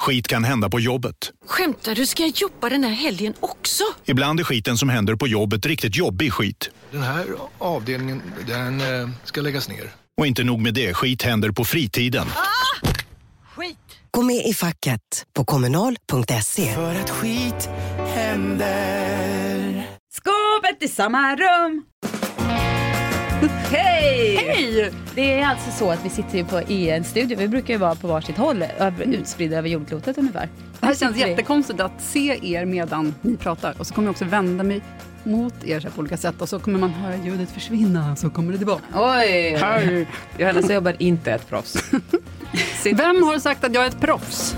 Skit kan hända på jobbet. Skämtar du? Ska jag jobba den här helgen också? Ibland är skiten som händer på jobbet riktigt jobbig skit. Den här avdelningen, den eh, ska läggas ner. Och inte nog med det, skit händer på fritiden. Skit! Gå med i facket på kommunal.se. För att skit händer. Skåpet i samma rum! Hej! Hej! Det är alltså så att vi sitter ju på, i en studio. Vi brukar ju vara på varsitt håll, över- utspridda över jordklotet ungefär. Det här känns jättekonstigt att se er medan ni pratar och så kommer jag också vända mig mot er på olika sätt och så kommer man höra ljudet försvinna så kommer det tillbaka. Oj! Hej. Johanna Söberg inte ett proffs. Vem har sagt att jag är ett proffs?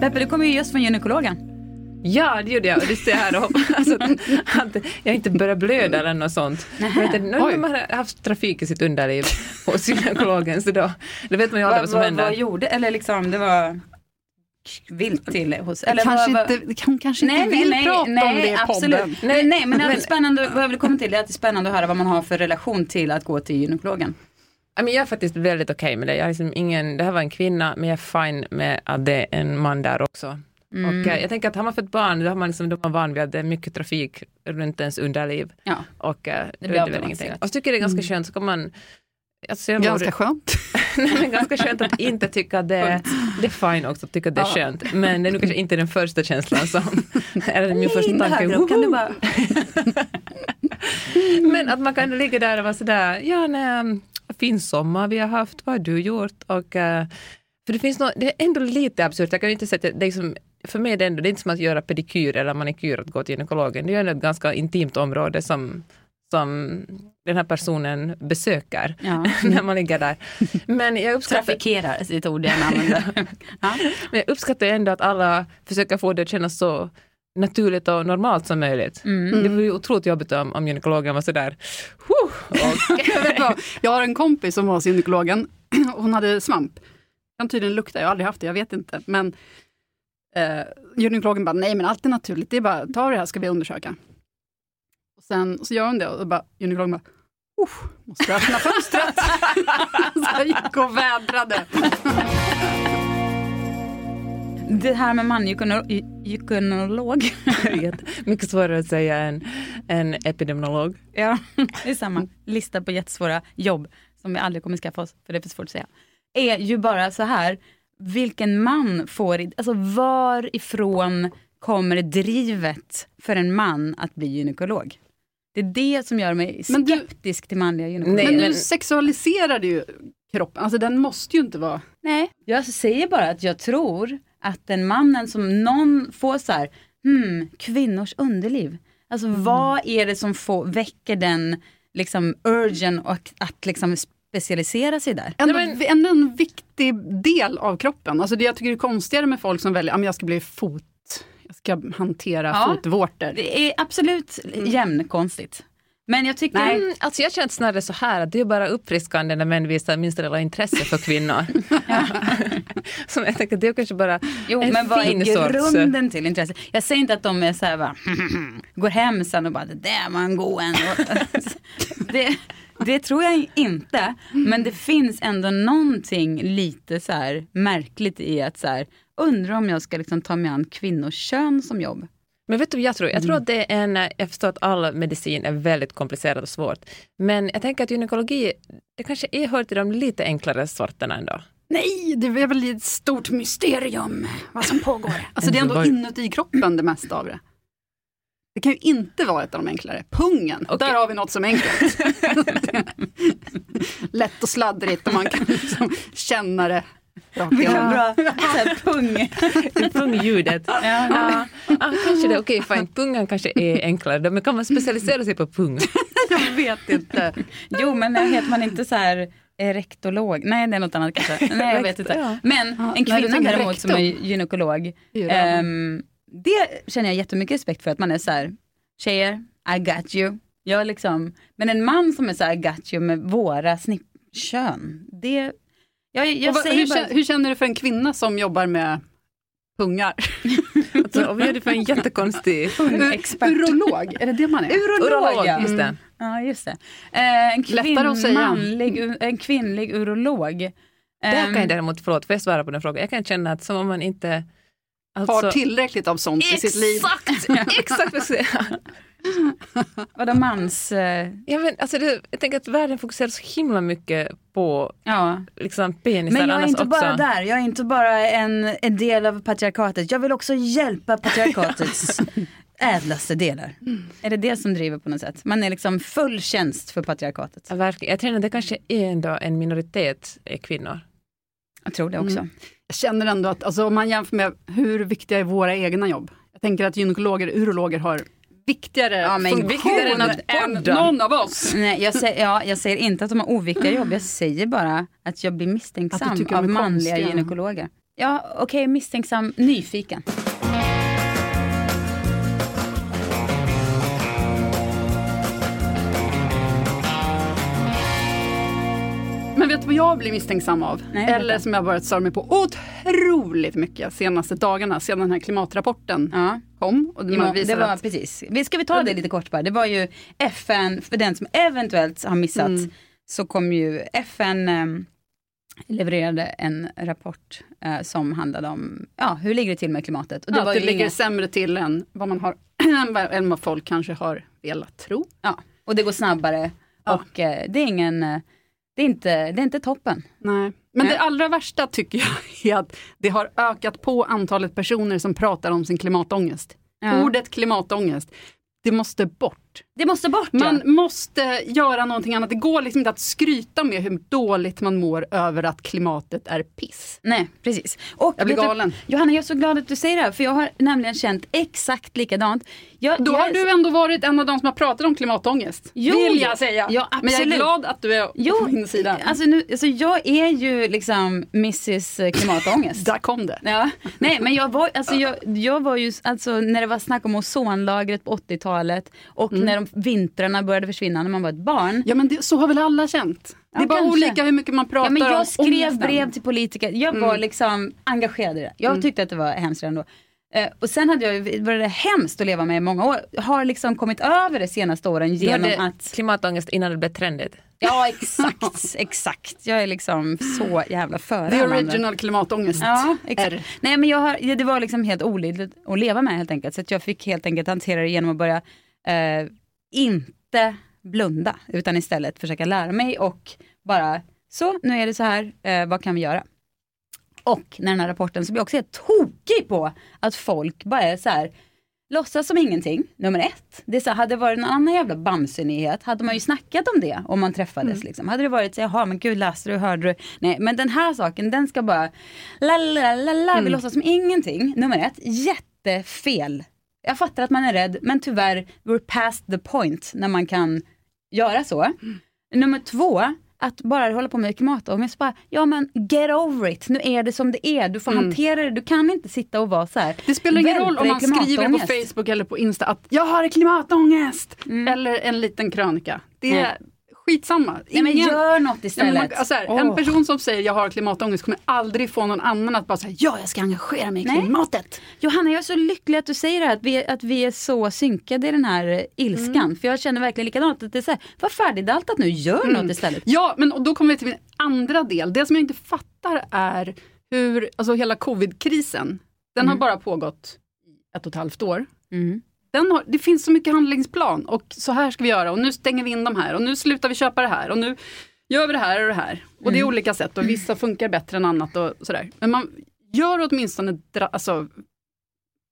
Peppe, du kommer ju just från gynekologen. Ja, det gjorde jag. Och det ser jag här och alltså, att, jag inte börjar blöda eller något sånt. För Nu har man haft trafik i sitt underliv hos gynekologen så då, då vet man ju aldrig vad som vad, händer. vad gjorde, eller liksom det var vilt till hos... Eller kanske vad, vad, inte, hon kanske inte vill prata om det i absolut. podden. Nej, nej, men det är spännande, vad jag vill komma till är att det är spännande att höra vad man har för relation till att gå till gynekologen. Men jag är faktiskt väldigt okej med det. Jag har liksom ingen, det här var en kvinna men jag är fine med att det är en man där också. Mm. Och, eh, jag tänker att har man fått barn då har man liksom, då är man van vid att det är mycket trafik runt ens underliv. Ja. Och eh, Det då är det väl ingenting. Och så tycker jag det är ganska skönt så kan man Alltså jag Ganska mår- skönt. Nej, men ganska skönt att inte tycka det är, det är fine också att tycka det är Ja. skönt. Men det är nog kanske inte den första känslan som, eller min första tanke. då, kan du bara... Men att man kan ligga där och vara sådär, ja nej, fin sommar vi har haft, vad har du gjort? Och, eh, för det finns något, det är ändå lite absurt, jag kan inte säga att det är som, för mig är det ändå, det är inte som att göra pedikyr eller manikyr att gå till gynekologen, det är ändå ett ganska intimt område som, som den här personen besöker Ja. när man ligger där. Men jag uppskattar, Trafikerar, ett ord jag använder. ja. men jag uppskattar ändå att alla försöker få det att kännas så naturligt och normalt som möjligt. Mm. Det vore otroligt jobbigt om, om gynekologen var sådär, Jag, jag har en kompis som var hos gynekologen och hon hade svamp. Kan tydligen lukta, jag har aldrig haft det, jag vet inte. Men eh, gynekologen bara, nej men allt är naturligt, det är bara, ta det här ska vi undersöka. Och sen så gör hon det och bara, gynekologen bara, Uff, måste öppna fönstret? så jag gick och vädrade. Det här med man-gynekolog. mycket svårare att säga än en epidemiolog. ja, det är samma lista på jättesvåra jobb som vi aldrig kommer skaffa oss, för det är för svårt att säga. Är ju bara så här, vilken man får, alltså varifrån kommer drivet för en man att bli gynekolog? Det är det som gör mig Men du- skeptisk till manliga gynekologer. Nej, Men du men- sexualiserar ju kroppen, alltså den måste ju inte vara... Nej, jag säger bara att jag tror att den mannen som någon får så här, hmm, kvinnors underliv. Alltså vad är det som får, väcker den liksom urgen och att liksom specialisera sig där? Ändå, Nej, men- ändå en viktig del av kroppen. Alltså det jag tycker det är konstigare med folk som väljer, ja, men jag ska bli fot, jag ska hantera Ja. fotvårtor. Det är absolut jämnkonstigt. Men jag tycker... Nej. Mm, alltså jag känner snarare så här att det är bara uppfriskande när män visar minsta lilla intresse för kvinnor. så jag tänker att det är kanske bara Jo, en men vad fin sorts... grunden till intresse? Jag säger inte att de är så här, bara, går hem sen och bara, det där var en god en. det, det tror jag inte. Men det finns ändå någonting lite så här märkligt i att så här, undra om jag ska liksom ta mig an kvinnors kön som jobb. Men vet du jag tror? Jag tror att det är en, jag förstår att all medicin är väldigt komplicerad och svårt. Men jag tänker att gynekologi, det kanske är hör till de lite enklare sorterna ändå. Nej, det är väl ett stort mysterium vad som pågår. Alltså det är ändå inuti kroppen det mesta av det. Det kan ju inte vara ett av de enklare. Pungen, där har vi något som är enkelt. Lätt och sladdrigt och man kan liksom känna det igenom. Bra. Så här, pung. Pungljudet. Ja, ja. Ah, kanske det, okej fine, pungan kanske är enklare, då, men kan man specialisera sig på pung? Jag vet inte. Jo men heter man inte så här rektolog? Nej det är något annat kanske. Nej jag vet inte. Men en kvinna däremot som är gynekolog. Ehm, det känner jag jättemycket respekt för att man är så här, tjejer, I got you. Jag liksom, men en man som är så här, I got you med våra snipp, kön. Det, jag, jag vad- säger hur, bara, hur känner du för en kvinna som jobbar med pungar? Alltså, och vi är det för en jättekonstig expert. Urolog, är det det man är? urolog. urolog. ja. Just det. Ja just det. Eh, en, kvinn, att säga. manlig, en kvinnlig urolog. Där kan jag Ehm, däremot, förlåt, får jag svara på den frågan? Jag kan känna att som om man inte... Alltså, Har tillräckligt av sånt i sitt liv. Exakt! exakt. Vadå mans... Eh, Ja, men, alltså, det, jag tänker att världen fokuserar så himla mycket på ja. liksom, penisar Men jag är inte också. bara där, jag är inte bara en, en del av patriarkatet. Jag vill också hjälpa patriarkatets ädlaste delar. Är det det som driver på något sätt? Man är liksom full tjänst för patriarkatet. Ja, verkligen. Jag tror att det kanske är ändå en minoritet är kvinnor. Jag tror det också. Mm. Jag känner ändå att alltså, om man jämför med hur viktiga är våra egna jobb. Jag tänker att gynekologer, urologer har viktigare Ja, men viktigare än att än någon av oss. Nej, jag, säger, ja, jag säger inte att de har oviktiga jobb, jag säger bara att jag blir misstänksam av manliga konstiga. gynekologer. Ja, okej, misstänksam, nyfiken. Vad jag blir misstänksam av? Nej, Eller som jag har börjat störa mig på otroligt mycket senaste dagarna sedan den här klimatrapporten Ja. kom. Och det visar var att, precis. Vi- Ska vi ta det lite kort bara? Det var ju FN, för den som eventuellt har missat, Mm. så kom ju FN ehm, levererade en rapport eh, som handlade om, ja, hur ligger det till med klimatet? Och det, var att det ligger inga, sämre till än vad man har än vad folk kanske har velat tro. ja, och det går snabbare Ja. och eh, det är ingen, eh, det är inte, det är inte toppen. Nej. Men Nej. det allra värsta tycker jag är att det har ökat på antalet personer som pratar om sin klimatångest. Ja. Ordet klimatångest, det måste bort. Det måste bort Man ja. måste göra någonting annat. Det går liksom inte att skryta med hur dåligt man mår över att klimatet är piss. Nej, precis. Och Jag blir du, galen. Johanna, jag är så glad att du säger det här, för jag har nämligen känt exakt likadant. Jag, Då jag har är- du ändå varit en av de som har pratat om klimatångest. Jo, vill jag säga. ja, Men jag är glad att du är Jo, på min sida. Alltså, nu, alltså jag är ju liksom Mrs Klimatångest. Där kom det. Ja, nej men jag var, alltså jag, jag var ju, alltså när det var snack om ozonlagret på 80-talet och Mm. när de vintrarna började försvinna när man var ett barn. Ja men det, så har väl alla känt. Det är bara kanske. olika hur mycket man pratar Ja, men om jag skrev ångesten. brev till politiker, jag var liksom engagerad i det. Jag tyckte att det var hemskt redan då. Eh, och sen hade jag, var det hemskt att leva med i många år. Har liksom kommit över det senaste åren Du genom hade att klimatångest innan det blev trendigt. Ja exakt, exakt. Jag är liksom så jävla före The original klimatångest. Ja, exakt. R. Nej men jag har, ja, det var liksom helt olidligt att leva med helt enkelt. Så att jag fick helt enkelt hantera det genom att börja eh, inte blunda, utan istället försöka lära mig och bara, så nu är det så här, eh, vad kan vi göra? Och när den här rapporten så blir jag också helt tokig på att folk bara är så här, låtsas som ingenting, nummer ett. Det är så hade det varit en annan jävla bamsenyhet hade man ju snackat om det om man träffades. Liksom. Hade det varit så jaha men gud läste du, hörde du? Nej men den här saken den ska bara, la la la la, vi låtsas som ingenting, nummer ett. Jättefel. Jag fattar att man är rädd men tyvärr, we're past the point när man kan göra så. Nummer två, att bara hålla på med klimatångest, bara, ja men get over it, nu är det som det är, du får hantera det, du kan inte sitta och vara så här. Det spelar ingen roll om man skriver på. Facebook eller på Insta att jag har klimatångest. Eller en liten krönika. Det är Skitsamma. Nej men Ingen- gör något Ja, istället. man, alltså här, En Åh. person som säger jag har klimatångest kommer aldrig få någon annan att bara säga ja jag ska engagera mig i klimatet. Johanna, jag är så lycklig att du säger det här, att vi, att vi är så synkade i den här eh, ilskan. Mm. För jag känner verkligen likadant, att det är så här, var färdigdaltat nu, gör Mm. något istället. Ja men och då kommer vi till min andra del. Det som jag inte fattar är hur, alltså hela covidkrisen, den har bara pågått ett och ett halvt år. Mm. Har, det finns så mycket handlingsplan och så här ska vi göra och nu stänger vi in de här och nu slutar vi köpa det här och nu gör vi det här och det här. Och det är olika sätt och vissa funkar bättre än annat och sådär. Men man gör åtminstone alltså,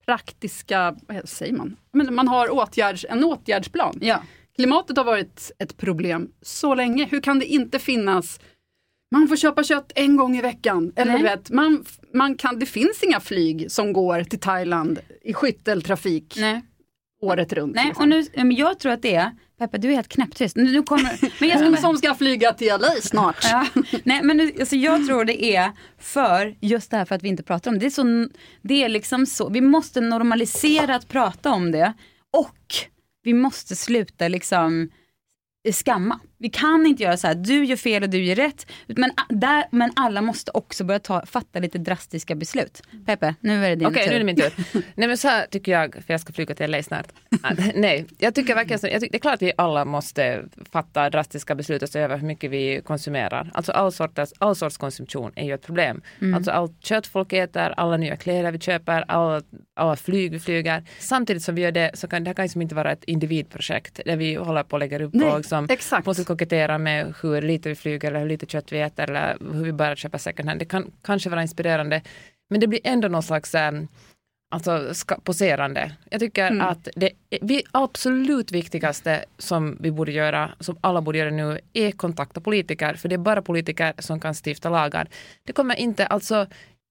praktiska, vad säger man? Men man har åtgärds, en åtgärdsplan. Ja. Klimatet har varit ett problem så länge. Hur kan det inte finnas man får köpa kött en gång i veckan. Eller Nej. du vet, man, man kan, det finns inga flyg som går till Thailand i skytteltrafik Nej. Året runt. Nej, liksom. och nu, men jag tror att det är, Peppe du är helt knäpptyst. Nu kommer, men jag ska som ska flyga till LA snart. Ja. Nej men nu, alltså jag tror det är för, just det här för att vi inte pratar om det. Det är, så, det är liksom så, vi måste normalisera att prata om det. Och vi måste sluta liksom skamma. Vi kan inte göra så här, du gör fel och du gör rätt. Men, där, men alla måste också börja ta, fatta lite drastiska beslut. Peppe, nu är det din Okej, tur. nu är det min tur. Nej men så här tycker jag, för jag ska flyga till LA snart. Ah, Nej, jag tycker verkligen så, jag tycker, det är klart att vi alla måste fatta drastiska beslut och se över hur mycket vi konsumerar. Alltså all sorts, all sorts konsumtion är ju ett problem. Alltså allt kött folk äter, alla nya kläder vi köper, alla, alla flyg vi flyger. Samtidigt som vi gör det så kan det här kan liksom inte vara ett individprojekt där vi håller på och lägger upp Nej, och liksom exakt. Kokettera med hur lite vi flyger eller hur lite kött vi äter eller hur vi börjar köpa second hand. Det kan kanske vara inspirerande men det blir ändå någon slags ähm, alltså, ska, poserande. Jag tycker Mm. att det vi absolut viktigaste som vi borde göra, som alla borde göra nu, är kontakta politiker, för det är bara politiker som kan stifta lagar. Det kommer inte, alltså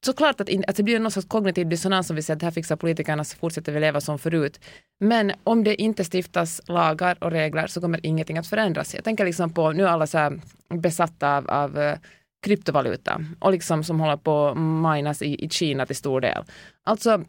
Såklart att, in, att det blir någon sorts kognitiv dissonans om vi säger att det här fixar politikerna så fortsätter vi leva som förut. Men om det inte stiftas lagar och regler så kommer ingenting att förändras. Jag tänker liksom på, nu är alla så här besatta av, av eh, kryptovaluta och liksom som håller på att minas i, i Kina till stor del. Alltså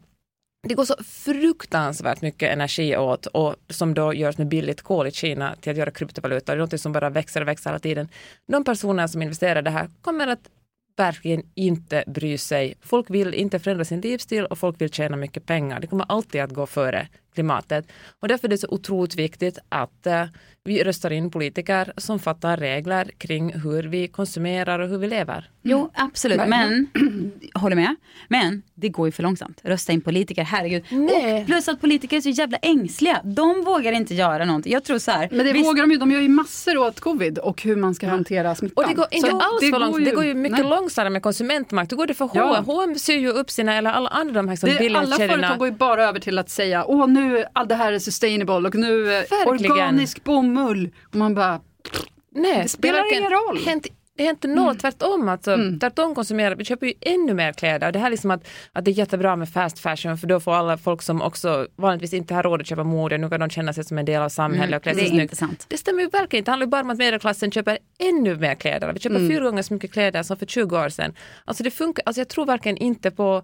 det går så fruktansvärt mycket energi åt och som då görs med billigt kol i Kina till att göra kryptovaluta. Det är något som bara växer och växer hela tiden. De personer som investerar i det här kommer att verkligen inte bry sig. Folk vill inte förändra sin livsstil och folk vill tjäna mycket pengar. Det kommer alltid att gå före klimatet. Och därför är det så otroligt viktigt att eh, vi röstar in politiker som fattar regler kring hur vi konsumerar och hur vi lever. Jo, absolut. Men, håller med. Men det går ju för långsamt. Rösta in politiker, herregud. Nej. Och plus att politiker är så jävla ängsliga. De vågar inte göra någonting. Jag tror så här. Men det visst- vågar de ju, de gör ju massor åt covid och hur man ska hantera smittan. Och det går inte Så alls det för långsamt. ju- det går ju mycket nej. långsammare med konsumentmakt. Det går det för Ja. H&M. Syr ju upp sina, eller alla andra de här som Det, alla företag går ju bara över till att säga, åh nu, all det här är sustainable och nu eh, Verkligen. organisk bomull. Och man bara, Nej, Det spelar är ingen roll. Hänt, det är inte noll, tvärtom. Alltså, Mm. Tvärtom konsumerar vi köper ju ännu mer kläder. Det här är liksom att, att det är jättebra med fast fashion för då får alla folk som också vanligtvis inte har råd att köpa mode, nu kan de känna sig som en del av samhället och klä det sig snyggt. Det stämmer ju verkligen inte. Det handlar ju bara om att medelklassen köper ännu mer kläder. Vi köper fyra gånger så mycket kläder som för 20 år sedan. Alltså det funkar, alltså jag tror verkligen inte på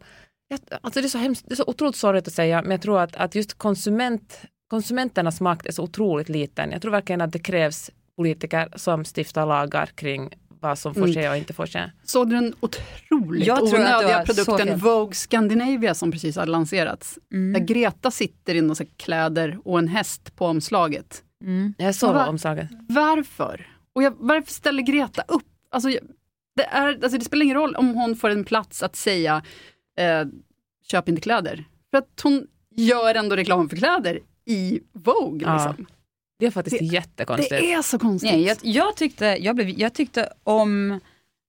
Alltså det, är så hemskt, det är så otroligt sorgligt att säga, men jag tror att, att just konsument, konsumenternas makt är så otroligt liten. Jag tror verkligen att det krävs politiker som stiftar lagar kring vad som får ske och inte får ske. såg du den otroligt Jag tror att det onödiga var produkten. Vogue Scandinavia som precis hade lanserats? Mm. Där Greta sitter i några kläder och en häst på omslaget. Jag såg vad- omslaget. Varför? Och jag, varför ställer Greta upp? Alltså, jag- det, är, alltså, det spelar ingen roll om hon får en plats att säga eh, köp inte kläder. För att hon gör ändå reklam för kläder i Vogue. Ja. Liksom. Det är faktiskt Det- jättekonstigt. Det är så konstigt. Nej, jag, jag, tyckte, jag, blev, jag, tyckte om,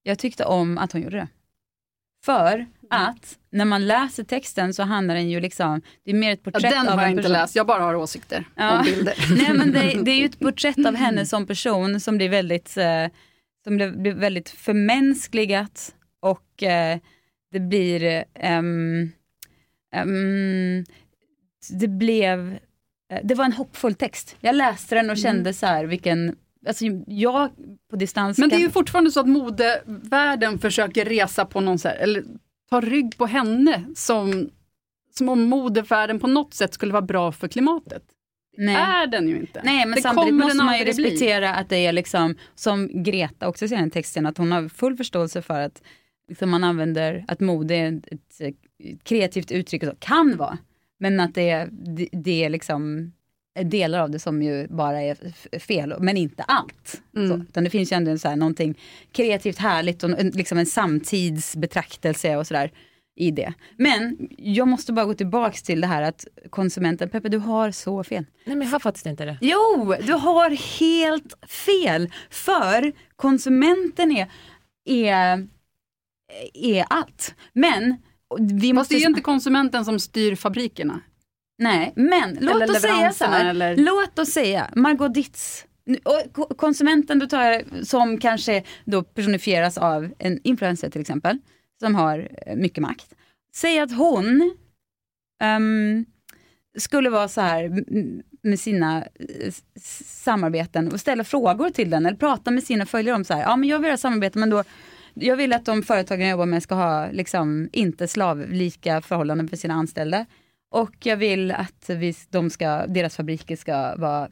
jag tyckte om att hon gjorde det. För att när man läser texten så handlar den ju liksom, det är mer ett ja, porträtt den av har jag inte person. läst, jag bara har åsikter Ja. om bilder. Nej men det, det är ju ett porträtt av henne som person som blir väldigt, eh, som blir, blir väldigt förmänskligat och eh, det blir, ehm, ehm, det blev, eh, det var en hoppfull text. Jag läste den och kände så här vilken, alltså jag på distans Men det är ju fortfarande så att modevärlden försöker resa på någon så här, eller ta rygg på henne som, som om modevärlden på något sätt skulle vara bra för klimatet. nej. Är den ju inte. Nej men det samtidigt måste man ju aldrig bli. respektera att det är liksom, som Greta också säger i den texten, att hon har full förståelse för att liksom man använder, att mode är ett, ett kreativt uttryck och så, kan vara. Men att det, är- det, det är liksom delar av det som ju bara är fel, men inte allt. Mm. Så, utan det finns ju ändå en så här, någonting kreativt härligt och en, liksom en samtidsbetraktelse och sådär i det. Men jag måste bara gå tillbaks till det här att konsumenten, Peppe du har så fel. Nej men jag har faktiskt inte det. Jo, du har helt fel. För konsumenten är, är, är allt. Men vi Fast måste... det är inte konsumenten som styr fabrikerna. Nej, men låt oss säga så här. eller- Låt oss säga Margot Ditz och ko- konsumenten då tar som kanske då personifieras av en influencer till exempel, som har eh, mycket makt. Säg att hon ehm, skulle vara så här med sina eh, samarbeten och ställa frågor till den eller prata med sina följare om så här, ja men jag vill ha samarbete men då jag vill att de företagen jag jobbar med ska ha liksom inte slavlika förhållanden för sina anställda. Och jag vill att vi, de ska, deras fabriker ska vara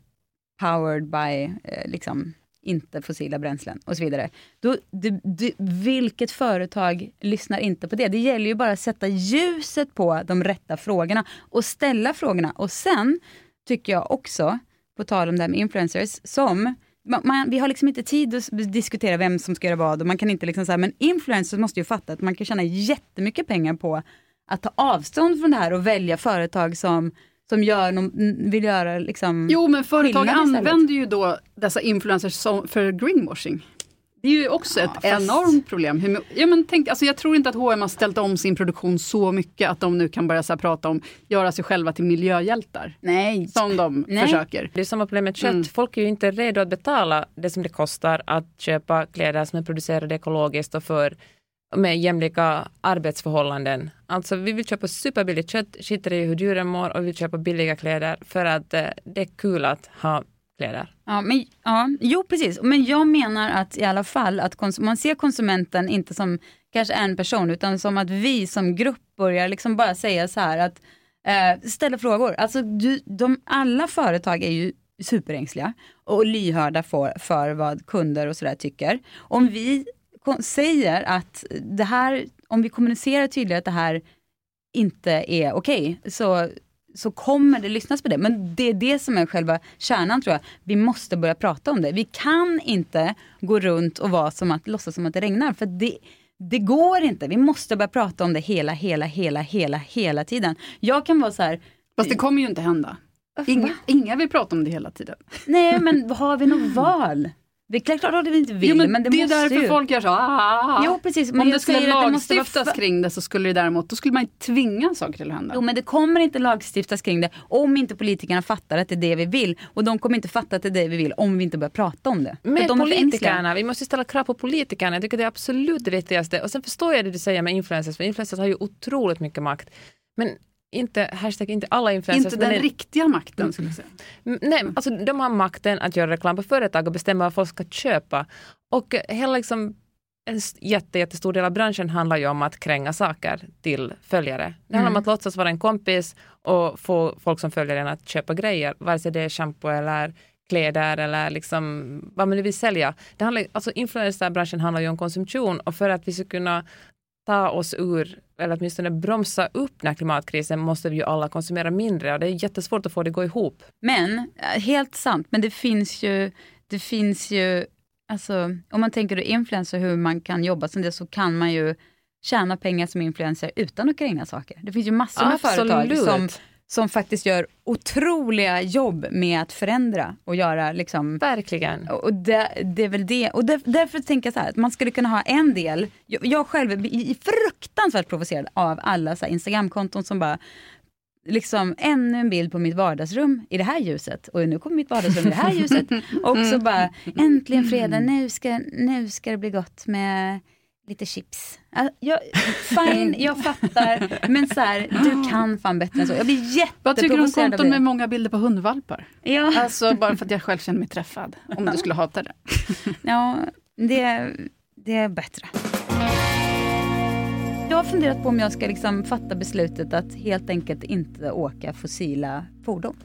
powered by eh, liksom, inte fossila bränslen och så vidare. Då, du, du, vilket företag lyssnar inte på det? Det gäller ju bara att sätta ljuset på de rätta frågorna och ställa frågorna. Och sen tycker jag också, på tal om det här med influencers, som man, man, vi har liksom inte tid att diskutera vem som ska göra vad och man kan inte liksom så här, men influencers måste ju fatta att man kan tjäna jättemycket pengar på att ta avstånd från det här och välja företag som, som gör någon, vill göra liksom Jo, men företag använder ju då dessa influencers som, för greenwashing. Det är ju också ett fast- enormt problem. Hur, ja, men tänk, alltså jag tror inte att H&M har ställt om sin produktion så mycket att de nu kan börja så här prata om göra sig själva till miljöhjältar. Nej. Som de Nej. försöker. Det är samma problem med kött. Mm. Folk är ju inte redo att betala det som det kostar att köpa kläder som är producerade ekologiskt och för med jämlika arbetsförhållanden. Alltså vi vill köpa superbilligt kött, skiter i hur djuren mår och vi vill köpa billiga kläder för att eh, det är kul att ha Ja, men, ja, jo precis, men jag menar att i alla fall att kons- man ser konsumenten inte som kanske en person utan som att vi som grupp börjar liksom bara säga så här att eh, ställa frågor. Alltså du, de, alla företag är ju superängsliga och lyhörda för, för vad kunder och sådär tycker. Om vi säger att det här, om vi kommunicerar tydligare att det här inte är okej, så, så kommer det lyssnas på det. Men det är det som är själva kärnan tror jag. Vi måste börja prata om det. Vi kan inte gå runt och vara som att, låtsas som att det regnar. För det, det går inte. Vi måste börja prata om det hela, hela, hela, hela, hela tiden. Jag kan vara så här, Fast det kommer ju inte hända. Inga, inga vill prata om det hela tiden. nej men har vi något val? Det är klart att vi inte vill, jo, men, men det, det är måste därför ju. folk gör så. Ah, Jo precis, men Om det skulle det vara lagstiftas fa- kring det så skulle det däremot, då skulle man tvinga saker till att hända. Jo men det kommer inte lagstiftas kring det om inte politikerna fattar att det är det vi vill. Och de kommer inte fatta att det är det vi vill om vi inte börjar prata om det. Med de är politikerna, vi måste ställa krav på politikerna. Jag tycker det är absolut det viktigaste. Och sen förstår jag det du säger med influencers, för influencers har ju otroligt mycket makt. Men inte, hashtag inte alla influencers. inte men den det- riktiga makten skulle jag säga. Mm, Nej, alltså de har makten att göra reklam på företag och bestämma vad folk ska köpa. Och eh, hela liksom, en jätte, jättestor del av branschen handlar ju om att kränga saker till följare. Det handlar om att låtsas vara en kompis och få folk som följer en att köpa grejer, vare sig det är shampoo eller kläder eller liksom vad man nu vill sälja. Det handlar, alltså influencerbranschen handlar ju om konsumtion och för att vi ska kunna ta oss ur, eller åtminstone bromsa upp den här klimatkrisen måste vi ju alla konsumera mindre och det är jättesvårt att få det att gå ihop. Men, eh, helt sant, men det finns ju, det finns ju, alltså om man tänker då influencer hur man kan jobba som det så kan man ju tjäna pengar som influencer utan att kränga saker. Det finns ju massor med företag Absolut. som, som faktiskt gör otroliga jobb med att förändra och göra liksom Verkligen. Och det, det är väl det. Och där, därför tänker jag så här, att man skulle kunna ha en del. Jag, jag själv är fruktansvärt provocerad av alla så här Instagramkonton som bara Liksom ännu en bild på mitt vardagsrum i det här ljuset och nu kommer mitt vardagsrum i det här ljuset. Och så bara äntligen fredag, nu ska, nu ska det bli gott med lite chips. Ja, Jag, fine, jag fattar. Men så här, du kan fan bättre än så. Jag blir Vad tycker du om jätteprovocerad konton med många bilder på hundvalpar? Ja. Alltså bara för att jag själv känner mig träffad. Om du skulle hata det. Ja, det, det är bättre. Jag har funderat på om jag ska liksom fatta beslutet att helt enkelt inte åka fossila fordon.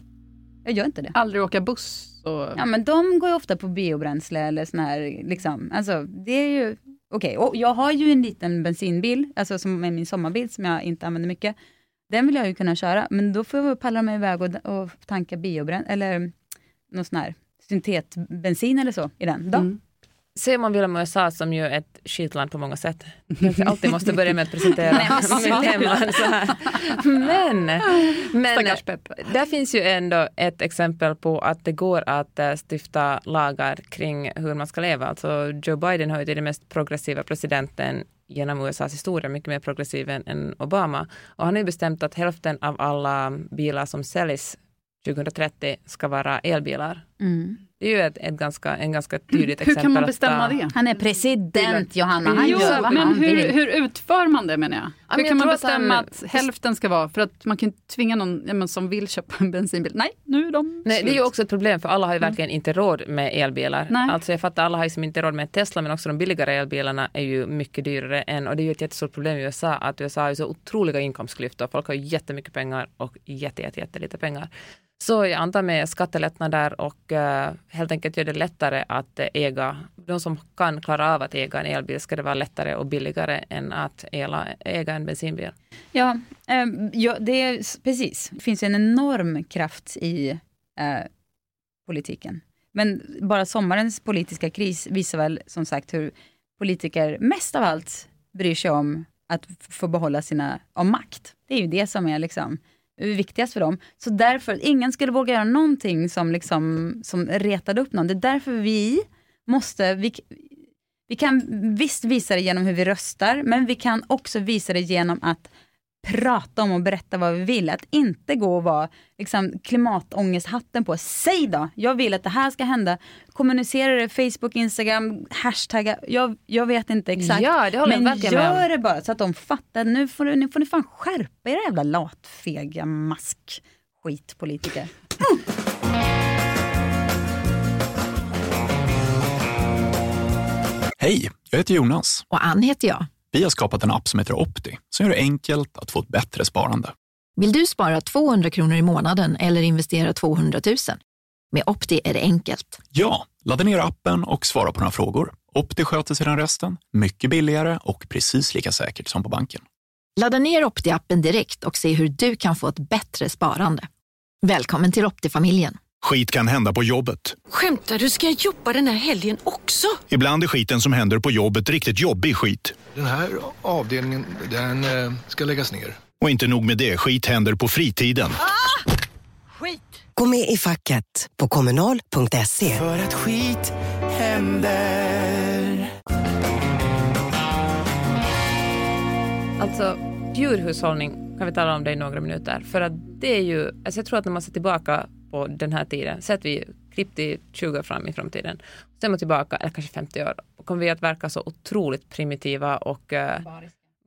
Jag gör inte det. Aldrig åka buss. Och... Ja men de går ju ofta på biobränsle eller sån här, liksom, alltså det är ju okej. Och jag har ju en liten bensinbil, alltså som är min sommarbil som jag inte använder mycket. Den vill jag ju kunna köra, men då får jag palla mig iväg och, och tanka biobränsle, eller någon sån här syntetbensin eller så i den. Då. Mm. Ser man Vilhelm USA som ju ett skitland på många sätt. Kanske alltid måste börja med att presentera mitt hemland så här. Men, men där finns ju ändå ett exempel på att det går att eh, stifta lagar kring hur man ska leva. Alltså Joe Biden har ju den mest progressiva presidenten genom USAs historia, mycket mer progressiv än, än Obama. Och han har ju bestämt att hälften av alla bilar som säljs 2030 ska vara elbilar. Mm. Det är ju ett, ett ganska, en ganska tydligt Hur exempel. kan man bestämma ta- det? Han är president Johanna, han jo, gör vad men han hur, vill. hur utför man det menar jag? men hur jag kan man tror att bestämma han- att hälften ska vara, för att man kan ju tvinga någon ja, men, som vill köpa en bensinbil. Nej, nu är de Nej, det är ju slut. också ett problem för alla har ju verkligen inte råd med elbilar. Nej. Alltså jag fattar, alla har ju som inte råd med Tesla men också de billigare elbilarna är ju mycket dyrare än, och det är ju ett jättestort problem i USA, att USA har ju så otroliga inkomstklyftor. Folk har ju jättemycket pengar och jätte, jätte, jättelite pengar. Så jag antar med skattelättnader och eh, helt enkelt gör det lättare att äga, de som kan klara av att äga en elbil ska det vara lättare och billigare än att äga en bensinbil. Ja, eh, ja det är, precis. Det finns en enorm kraft i eh, politiken. Men bara sommarens politiska kris visar väl som sagt hur politiker mest av allt bryr sig om att få behålla sina, om makt. Det är ju det som är liksom viktigast för dem. Så därför, ingen skulle våga göra någonting som, liksom, som retade upp någon. Det är därför vi måste, vi, vi kan visst visa det genom hur vi röstar, men vi kan också visa det genom att prata om och berätta vad vi vill. Att inte gå och vara liksom, klimatångesthatten på. Säg då, jag vill att det här ska hända. Kommunicera det, Facebook, Instagram, hashtagga. Jag, jag vet inte exakt. Ja, det jag men med gör det bara så att de fattar. Nu får, du, nu får ni fan skärpa er jävla latfega mask skitpolitiker. Hej, jag heter Jonas. Och Ann heter jag. Vi har skapat en app som heter Opti som gör det enkelt att få ett bättre sparande. Vill du spara 200 kronor i månaden eller investera 200 000? Med Opti är det enkelt. Ja, ladda ner appen och svara på några frågor. Opti sköter sedan resten, mycket billigare och precis lika säkert som på banken. Ladda ner Opti-appen direkt och se hur du kan få ett bättre sparande. Välkommen till Opti-familjen. Skit kan hända på jobbet. Skämtar du? Ska jag jobba den här helgen också? Ibland är skiten som händer på jobbet riktigt jobbig skit. Den här avdelningen, den eh, ska läggas ner. Och inte nog med det, skit händer på fritiden. Skit! Gå med i facket på kommunal.se. För att skit händer. Alltså djurhushållning kan vi tala om det i några minuter. För att det är ju, alltså jag tror att när man ser tillbaka på den här tiden, så att vi klippt i 20 år fram i framtiden, ser man tillbaka, eller kanske 50 år, kommer vi att verka så otroligt primitiva och eh,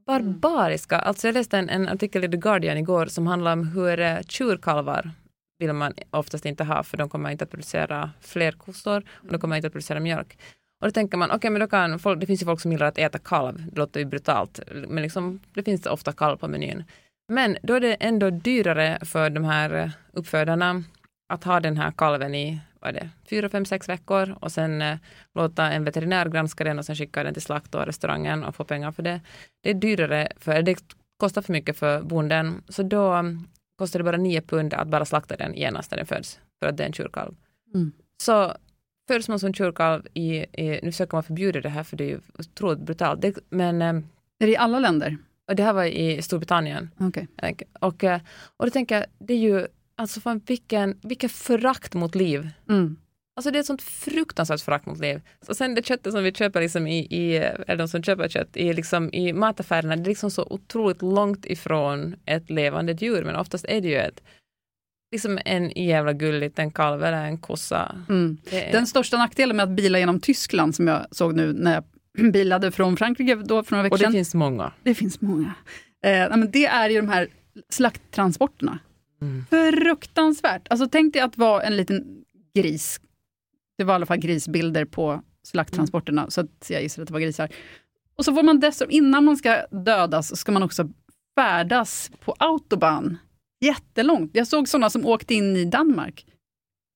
barbariska. Alltså jag läste en, en artikel i The Guardian igår som handlar om hur uh, tjurkalvar vill man oftast inte ha för de kommer inte att producera fler kossor och de kommer inte att producera mjölk. Och då tänker man, okej men då kan folk, det finns ju folk som gillar att äta kalv, det låter ju brutalt, men liksom, det finns ofta kalv på menyn. Men då är det ändå dyrare för de här eh, uppfödarna att ha den här kalven i vad är det, fyra, fem, sex veckor och sen eh, låta en veterinär granska den och sen skicka den till slakt och restaurangen och få pengar för det. Det är dyrare, för det kostar för mycket för bonden, så då mm, kostar det bara nio pund att bara slakta den genast när den föds, för att det är en tjurkalv. Mm. Så föds man som tjurkalv i, i, nu försöker man förbjuda det här för det är ju otroligt brutalt, det, men eh, Är det i alla länder? och det här var i Storbritannien. Okej. Och, eh, och då tänker jag, det är ju, alltså fan vilken, vilken förakt mot liv. Mm. Alltså det är ett sånt fruktansvärt förakt mot liv. Och sen det köttet som vi köper liksom i, i eller de som köper kött i, liksom, i mataffärerna, det är liksom så otroligt långt ifrån ett levande djur, men oftast är det ju ett liksom en jävla gullig liten kalv eller en kossa. Mm. Är- Den största nackdelen med att bila genom Tyskland, som jag såg nu när jag bilade från Frankrike då för några veckor och det sedan. finns många. Det finns många. Eh, men det är ju de här slakttransporterna. Mm. Fruktansvärt. Alltså tänk dig att vara en liten gris. Det var i alla fall grisbilder på slakttransporterna, så att jag gissar att det var grisar. Och så får man dessutom, innan man ska dödas, ska man också färdas på autobahn. Jättelångt. Jag såg sådana som åkte in i Danmark.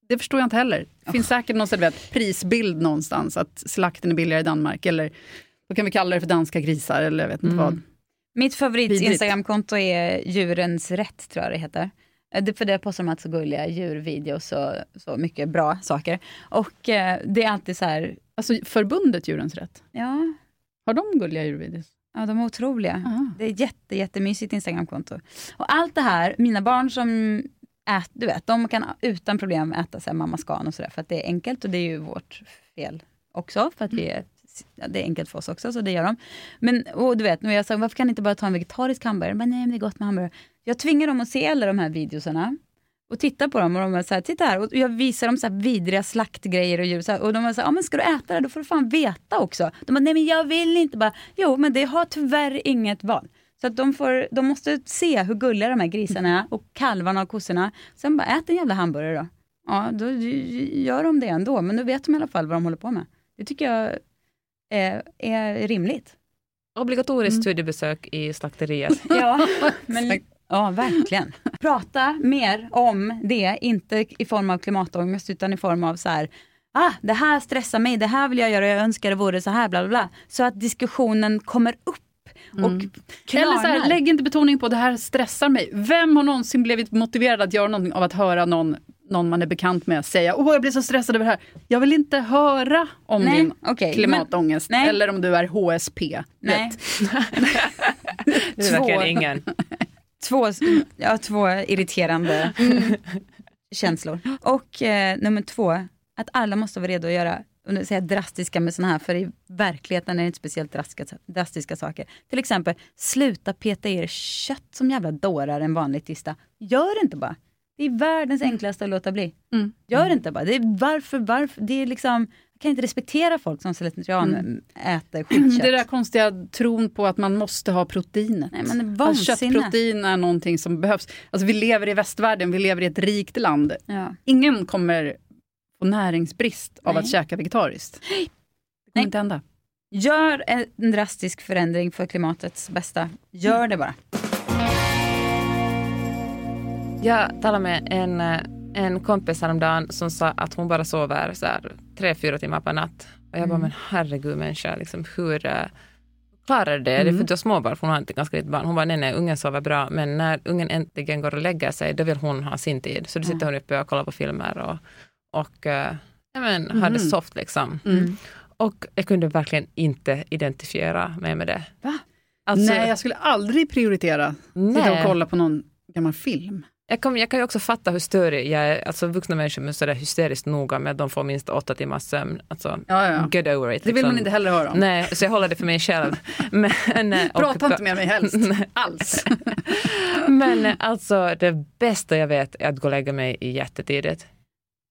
Det förstår jag inte heller. Det finns säkert någon där prisbild någonstans, att slakten är billigare i Danmark. Eller då kan vi kalla det för danska grisar, eller jag vet inte Mm. vad. Mitt favorit. Instagramkonto är Djurens Rätt, tror jag det heter. Eh, det- För det postar de alltid så gulliga djurvideos och så mycket bra saker. Och eh, det är alltid så här... Alltså förbundet Djurens Rätt? Ja. Har de gulliga djurvideos? Ja, de är otroliga. Det är jätte, jättemysigt Instagramkonto. Och allt det här, mina barn som ät, du vet, de kan utan problem äta så här, mammaskan och sådär, för att det är enkelt och det är ju vårt fel också, för att vi är, ja, det är enkelt för oss också, så det gör de. Men och du vet, nu jag sa, varför kan ni inte bara ta en vegetarisk hamburgare? Men nej, men det är gott med hamburgare. Jag tvingar dem att se alla de här videosarna. och titta på dem och de är så här, titta här. Och jag visar dem så här vidriga slaktgrejer och djur. Så här, och de är så här, ja men ska du äta det då får du fan veta också. De bara, nej men jag vill inte. Bara, jo men det har tyvärr inget val. Så att de, får, de måste se hur gulliga de här grisarna är och kalvarna och kossorna. Sen bara, ät en jävla hamburgare då. Ja, då gör de det ändå, men då vet de i alla fall vad de håller på med. Det tycker jag är, är rimligt. Obligatoriskt mm. studiebesök i slakteriet. ja, men, ja, verkligen. Prata mer om det, inte i form av klimatångest, utan i form av så här, ah, det här stressar mig, det här vill jag göra, jag önskar det vore så här, bla bla bla. Så att diskussionen kommer upp och mm. Eller så här, lägg inte betoning på det här stressar mig. Vem har någonsin blivit motiverad att göra någonting av att höra någon, någon man är bekant med säga åh jag blir så stressad över det här. Jag vill inte höra om nej, din okay, klimatångest men, eller om du är HSP. Nej. det är verkligen ingen. Två, ja, två irriterande mm. känslor. Och eh, nummer två, att alla måste vara redo att göra och nu säger jag drastiska med sådana här, för i verkligheten är det inte speciellt drastiska, drastiska saker. Till exempel, sluta peta er kött som jävla dårar en vanlig tisdag. Gör det inte bara. Det är världens enklaste att låta bli. Mm. Gör det inte bara. Det är varför, varför, det är liksom, jag kan inte respektera folk som slentrian mm. äter skitkött. Det där konstiga tron på att man måste ha proteinet. Nej, men alltså, köttprotein är någonting som behövs. Alltså, vi lever i västvärlden, vi lever i ett rikt land. Ja. Ingen kommer få näringsbrist av Nej. att käka vegetariskt. Det kommer Nej. inte hända. Gör en drastisk förändring för klimatets bästa. Gör mm. det bara. Jag talade med en, en kompis häromdagen som sa att hon bara sover så här, tre, fyra timmar per natt. Och jag bara, mm. men herregud människa, liksom, hur uh, klarar det? Mm. Det är för att du har småbarn, för hon har inte ganska litet barn. Hon bara, nej, nej, ungen sover bra, men när ungen äntligen går och lägger sig, då vill hon ha sin tid. Så då sitter hon uppe och kollar på filmer och och uh, ja, men, mm. hade soft liksom. Mm. Och jag kunde verkligen inte identifiera mig med det. Va? Alltså, nej, jag skulle aldrig prioritera och kolla på någon gammal film. Jag kan, jag kan ju också fatta hur störig jag är, alltså vuxna människor är sådär hysteriskt noga med att de får minst åtta timmars sömn. Alltså, ja, ja. get over it. Det vill liksom. man inte heller höra om. Nej, så jag håller det för mig själv. Men, eh, Prata inte med mig helst, alls. Men alltså det bästa jag vet är att gå och lägga mig jättetidigt.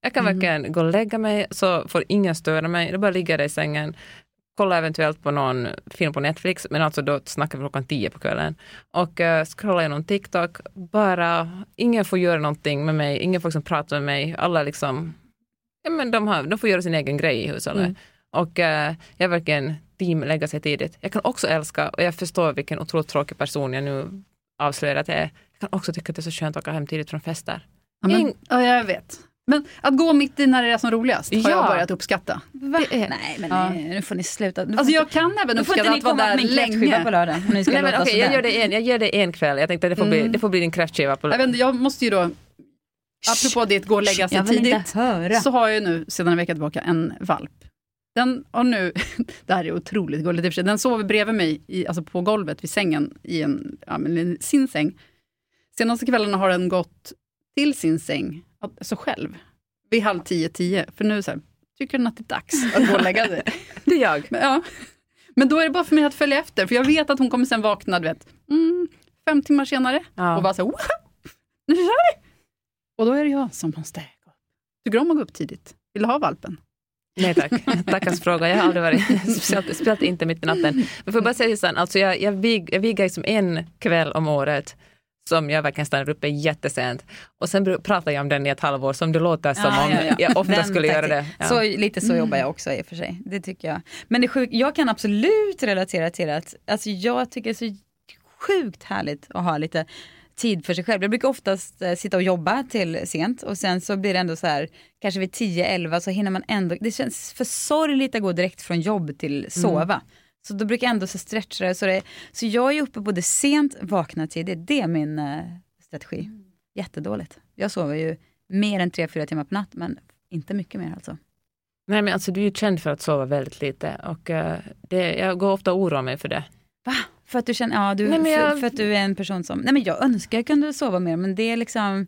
Jag kan mm. verkligen gå och lägga mig så får ingen störa mig. Då bara ligger där i sängen, kolla eventuellt på någon film på Netflix, men alltså då snackar vi klockan tio på kvällen. Och uh, scrolla igenom TikTok, bara, ingen får göra någonting med mig, ingen får liksom prata med mig, alla liksom, ja men de, har, de får göra sin egen grej i hushållet. Mm. Och uh, jag är verkligen team lägga sig tidigt. Jag kan också älska, och jag förstår vilken otroligt tråkig person jag nu avslöjar att jag är, jag kan också tycka att det är så skönt att åka hem tidigt från fester. Ja, men, ja jag vet. Men att gå mitt i när det är som roligast har jag börjat uppskatta. Är, nej men ja. nej, nu får ni sluta. Nu alltså jag kan även uppskatta att vara där länge. på lördag. nej, men, okay, jag, gör det en, jag ger det en kväll. Jag tänkte det får, mm. bli, det får bli din kräftskiva på lördag. Jag, jag måste ju då, apropå det, gå och lägga sig tidigt. Så har jag nu sedan en vecka tillbaka en valp. Den har nu, det här är otroligt gulligt i och för sig, den sover bredvid mig i, alltså på golvet vid sängen i en, ja, men sin säng. Senaste kvällarna har den gått till sin säng alltså själv, vid halv tio, tio. För nu så här, tycker den att det är dags att gå och lägga sig. det är jag. Men, ja. Men då är det bara för mig att följa efter, för jag vet att hon kommer sen vakna, du vet, mm, fem timmar senare ja. och bara så nu kör vi! Och då är det jag som måste gå upp. Tycker du om att gå upp tidigt? Vill du ha valpen? Nej tack, tackans fråga. Jag har aldrig varit, speciellt, speciellt inte mitt i natten. Men får jag bara säga så alltså jag, jag, vig, jag vigar liksom en kväll om året som jag verkligen stannar uppe jättesent. Och sen pratar jag om den i ett halvår som det låter som ja, om ja, ja. jag ofta den skulle göra det. Så, lite så mm. jobbar jag också i och för sig. Det tycker jag. Men det sjuk, jag kan absolut relatera till att alltså jag tycker det är så sjukt härligt att ha lite tid för sig själv. Jag brukar oftast eh, sitta och jobba till sent och sen så blir det ändå så här, kanske vid 10-11 så hinner man ändå, det känns för sorgligt att gå direkt från jobb till sova. Mm. Så då brukar jag ändå så stretcha det. Så, det, så jag är uppe både sent, vaknar tidigt. Det är min uh, strategi. Mm. Jättedåligt. Jag sover ju mer än 3-4 timmar per natt, men inte mycket mer alltså. Nej men alltså du är ju känd för att sova väldigt lite och uh, det, jag går ofta och oroar mig för det. Va? För att du känner, ja du, nej, jag... för, för, att du är en person som, nej men jag önskar jag kunde sova mer men det är liksom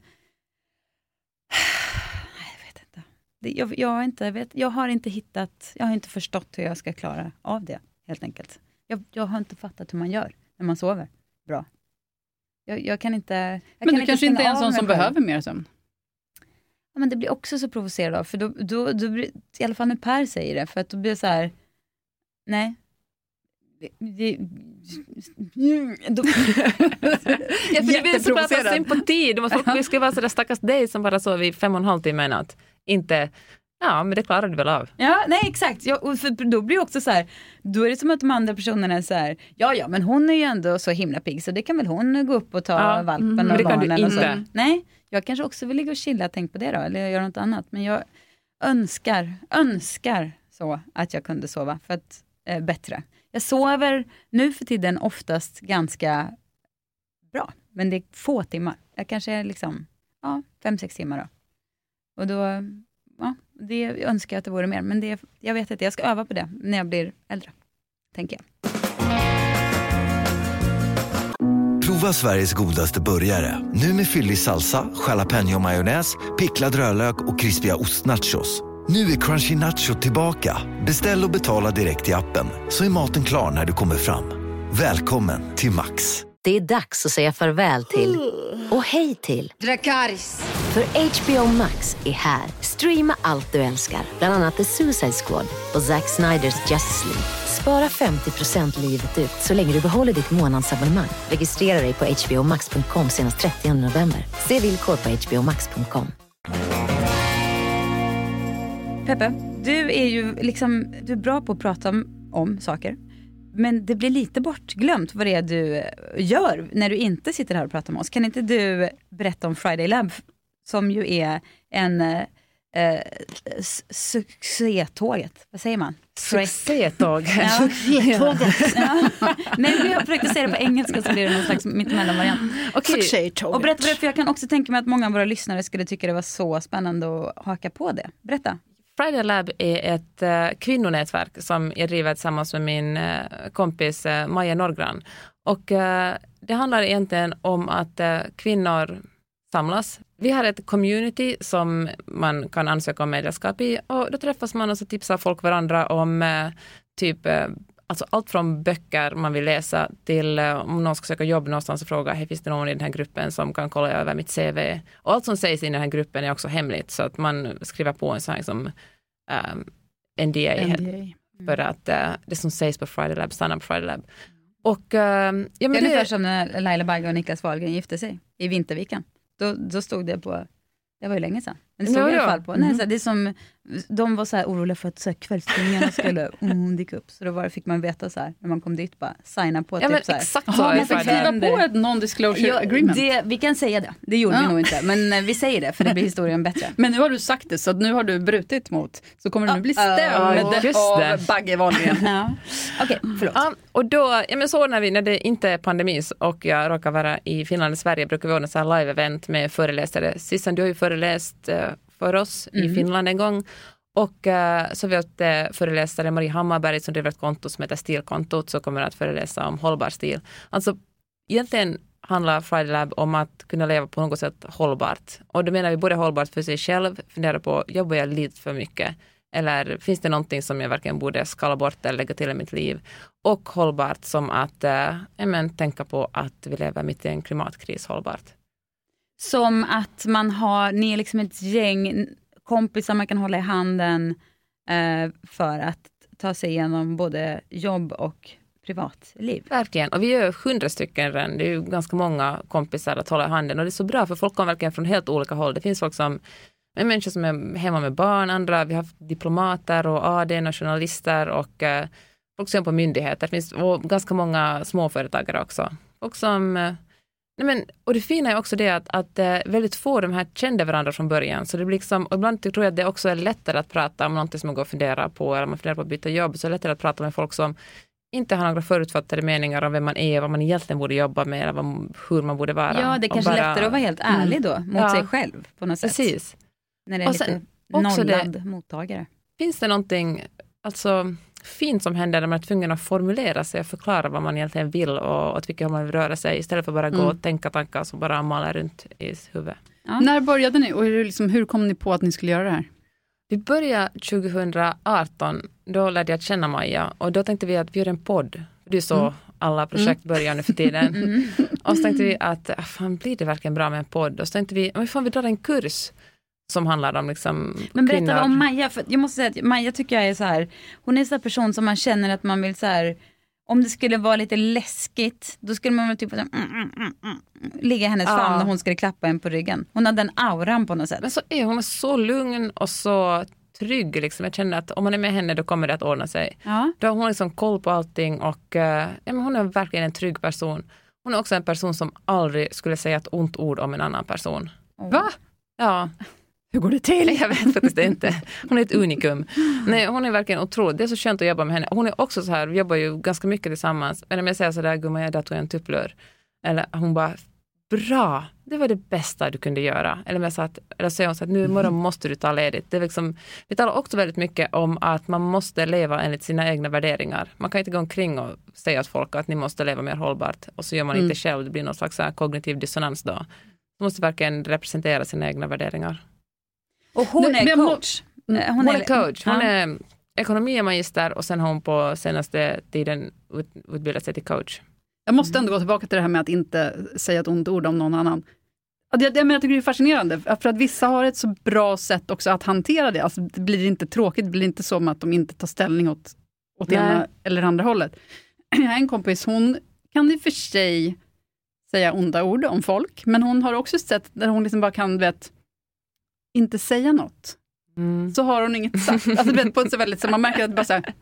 Nej, jag vet inte. Jag, jag, har inte vet, jag har inte hittat, jag har inte förstått hur jag ska klara av det helt enkelt. Jag, jag har inte fattat hur man gör när man sover bra. Jag, jag kan inte... Jag men kan du inte kanske inte är en sån som behöver mer sömn? ja, men det blir också så provocerad av, för då, då, då blir, i alla fall när Per säger det, för att då blir det så här, nej. Det, då, Ja, för det blir så prata sympati. Det måste, vi ska vara sådär stackars dig som bara sov i fem och en halv timme i natt. Inte, ja men det klarar du väl av. Ja, nej exakt. Ja, och för då blir det också så här, då är det som att de andra personerna är så här, ja ja men hon är ju ändå så himla pigg så det kan väl hon gå upp och ta Ja, valpen mm, och det kan du barnen inte. Nej, jag kanske också vill ligga och chilla, tänk på det då, eller göra något annat. Men jag önskar, önskar så att jag kunde sova för att, eh, bättre. Jag sover nu för tiden oftast ganska bra, men det är få timmar. Jag kanske är liksom, ja, fem, sex timmar då. Och då, det önskar jag att det vore mer, men det, jag vet inte, jag ska öva på det när jag blir äldre, tänker jag. Prova Sveriges godaste burgare. Nu med fyllig salsa, jalapeño majonnäs, picklad rödlök och krispiga ostnachos. Nu är Crunchy Nacho tillbaka. Beställ och betala direkt i appen så är maten klar när du kommer fram. Välkommen till Max. Det är dags att säga farväl till och hej till Dracaris för HBO Max är här. Streama allt du älskar, bland annat The Suicide Squad och Zack Sniders Justice League. Spara 50% livet ut så länge du behåller ditt månadsabonnemang. Registrera dig på hbomax.com senast 30 november. Se villkor på hbomax.com. Peppe, du är ju liksom, du är bra på att prata om, om saker. Men det blir lite bortglömt vad det är du eh, gör när du inte sitter här och pratar med oss. Kan inte du berätta om Friday Lab som ju är en eh, eh, succétåget, vad säger man? Ja. Succétåget. ja. Nej, men jag försökte säga det på engelska så blir det någon slags mittemellan-variant. Okej. Och berätta, för jag kan också tänka mig att många av våra lyssnare skulle tycka det var så spännande att haka på det. Berätta. Friday Lab är ett eh, kvinnonätverk som jag driver tillsammans med min eh, kompis eh, Maja Norgran. Och det handlar egentligen om att kvinnor samlas. Vi har ett community som man kan ansöka om medlemskap i och då träffas man och så tipsar folk varandra om eh, typ eh, Alltså allt från böcker man vill läsa till eh, om någon ska söka jobb någonstans och fråga, hej finns det någon i den här gruppen som kan kolla över mitt CV? Och allt som sägs i den här gruppen är också hemligt så att man skriver på en sån här liksom, um, NDA, NDA. för att eh, det som sägs på Friday Lab stannar på Friday Lab. Och ehm, ja, det men är ungefär det, som när Laila Bagge och Niklas Wahlgren gifte sig i Vinterviken. Då, då stod det på, det var ju länge sedan, men det stod Ja, i alla fall på, nej, Mhm. så här, det är som, de var så här oroliga för att så här, kvällstidningarna skulle mm, dyka upp, så då var, fick man veta så här, när man kom dit, bara signa på Ja, typ men så här. exakt så Lab. händer? Skriva på ett non-disclosure Ja, agreement. det, vi kan säga det, det gjorde vi Ja. nog inte, men eh, vi säger det för det blir historien bättre. Men nu har du sagt det, så att nu har du brutit mot, så kommer du nu bli stämd av. Bagge. Ja. Okej, förlåt. Ja, och då, ja, men så när, vi, när det inte är pandemi och jag råkar vara i Finland och Sverige brukar vi ordna så här live-event med föreläsare. Sissan, du har ju föreläst eh, för oss i Mhm. Finland en gång. Och eh, så vi haft eh, föreläsare Marie Hammarberg som driver ett konto som heter Stilkontot som kommer att föreläsa om hållbar stil. Alltså egentligen handlar Friday Lab om att kunna leva på något sätt hållbart. Och då menar vi både hållbart för sig själv, fundera på, jobbar jag lite för mycket? Eller finns det någonting som jag verkligen borde skala bort eller lägga till i mitt liv? Och hållbart som att ja, men, tänka på att vi lever mitt i en klimatkris hållbart. Som att man har, ni är liksom ett gäng kompisar man kan hålla i handen eh, för att ta sig igenom både jobb och privatliv. Verkligen, och vi är hundra stycken redan. Det är ju ganska många kompisar att hålla i handen och det är så bra för folk kommer verkligen från helt olika håll. Det finns folk som är människor som är hemma med barn, andra, vi har haft diplomater och AD och journalister och eh, folk som är på myndigheter. Det finns och ganska många småföretagare också. Folk som eh, Nej men, och det fina är också det att, att eh, väldigt få av de här kände varandra från början. Så det blir liksom, och ibland tror jag att det också är lättare att prata om någonting som man går och funderar på, eller man funderar på att byta jobb, så är det lättare att prata med folk som inte har några förutfattade meningar om vem man är, vad man egentligen borde jobba med, eller vad, hur man borde vara. Ja, det är kanske är bara- lättare att vara helt ärlig då mot Ja. sig själv på något sätt. Precis. När det är Och lite också det- nollad mottagare. Finns det någonting alltså, fint som händer när man är tvungen att formulera sig och förklara vad man egentligen vill och åt vilket håll man vill röra sig istället för bara gå Mm. och tänka tankar som bara malar runt i huvudet. När började ni och hur, liksom, hur kom ni på att ni skulle göra det här? Vi började 2018, då lärde jag känna Maja och då tänkte vi att vi gör en podd. Det är så Mm. alla projekt börjar nu för tiden. Mm. Och så tänkte vi att, ah, fan blir det verkligen bra med en podd? Och så tänkte vi, men fan vi drar en kurs. Som handlar om liksom Men berätta kvinnor. om Maja, för jag måste säga att Maja tycker jag är så här, hon är en sån person som man känner att man vill så här, om det skulle vara lite läskigt, då skulle man väl typ här, mm, mm, mm, mm, ligga hennes Ja. famn och hon skulle klappa en på ryggen. Hon hade den auran på något sätt. Men så är hon så lugn och så trygg. Liksom. Jag känner att om man är med henne då kommer det att ordna sig. Ja. Då har hon liksom koll på allting och eh, ja, men hon är verkligen en trygg person. Hon är också en person som aldrig skulle säga ett ont ord om en annan person. Va? Ja. Hur går det till? Jag vet faktiskt inte. Hon är ett unikum. Nej, hon är verkligen otrolig. Det är så skönt att jobba med henne. Hon är också så här, vi jobbar ju ganska mycket tillsammans. Men om jag säger sådär, gumman jag där tog jag en tupplur. Eller hon bara, bra, det var det bästa du kunde göra. Eller, om jag att, eller säger hon så att nu imorgon måste du ta ledigt. Det är liksom, vi talar också väldigt mycket om att man måste leva enligt sina egna värderingar. Man kan inte gå omkring och säga åt folk att ni måste leva mer hållbart och så gör man Mm. inte själv. Det blir någon slags så kognitiv dissonans då. Man måste verkligen representera sina egna värderingar. Och hon men är coach. Mm. Eh, Hon, är coach. Hon Ja. är ekonomimagister och sen har hon på senaste tiden ut, utbildat sig till coach. Jag måste ändå gå tillbaka till det här med att inte säga ett ont ord om någon annan. Det, det, men jag tycker det är fascinerande, för att vissa har ett så bra sätt också att hantera det. Alltså, det blir inte tråkigt, det blir inte som att de inte tar ställning åt, åt Nej. ena eller andra hållet. Jag har en kompis, hon kan i och för sig säga onda ord om folk, men hon har också ett sätt där hon liksom bara kan, vet, inte säga något. Mm. Så har hon inget sagt. Alltså, du vet, på ett så väldigt, så man märker att bara så här,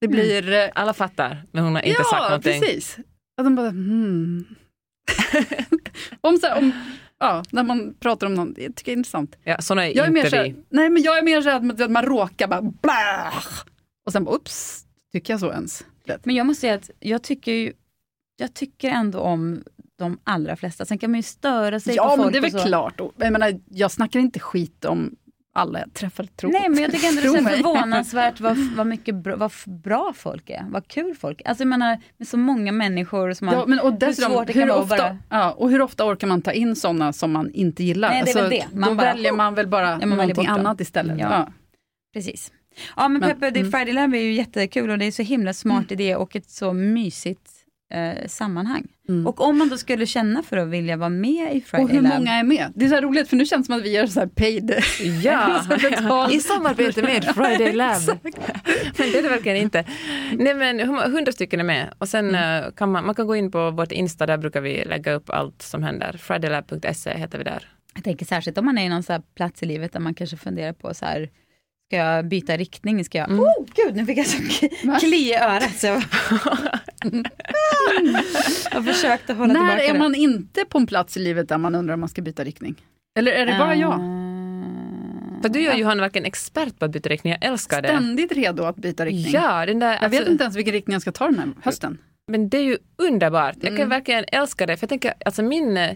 det blir... eh, Alla fattar, men hon har inte ja, sagt någonting. precis. Att de bara, hmm. om, så här, om, ja, när man pratar om någon, det tycker jag är intressant. Ja, såna är Jag är mer inte här, vi. nej, men jag är mer här att man råkar bara, blah, och sen bara, ups, tycker jag så ens? Men jag måste säga att jag tycker ju, jag tycker ändå om de allra flesta. Sen kan man ju störa sig på Ja, folk men det är väl så. klart. Jag, menar, jag snackar inte skit om alla jag träffar, tro. Nej men jag tycker ändå det är förvånansvärt vad, vad, mycket bra, vad bra folk är. Vad kul folk är. Alltså jag menar med så många människor som man, Ja, men och hur dessutom, svårt det kan hur, vara ofta, bara... ja, och hur ofta orkar man ta in sådana som man inte gillar? Nej, det är väl Alltså, det. Man då bara, väljer man väl bara Ja, någonting annat istället. Ja. Ja. Precis. Ja men, Men- Peppe, mm. Friday Lab är ju jättekul och det är så himla smart idé och ett så mysigt eh, sammanhang. Mm. Och om man då skulle känna för att vilja vara med i Friday Och hur Lab. många är med? Det är så här roligt för nu känns det som att vi gör så här paid. Ja, i samarbete med Friday Lab. men det är det verkligen inte. Nej men hundra stycken är med och sen Mm. eh, kan man, man kan gå in på vårt Insta, där brukar vi lägga upp allt som händer. Fridaylab.se heter vi där. Jag tänker särskilt om man är i någon så här plats i livet där man kanske funderar på så här Ska jag byta riktning? Ska jag... Mm. Oh gud, nu fick jag så kli i örat. Så jag... jag försökte hålla När tillbaka är det. man inte på en plats i livet där man undrar om man ska byta riktning? Eller är det bara jag? För du är ju Johanna verkligen expert på att byta riktning, jag älskar det. Ständigt redo att byta riktning. Ja, den där, Jag vet alltså- inte ens vilken riktning jag ska ta den här hösten. Men det är ju underbart. Jag kan Mm. verkligen älska det. För jag tänker, alltså min, eh,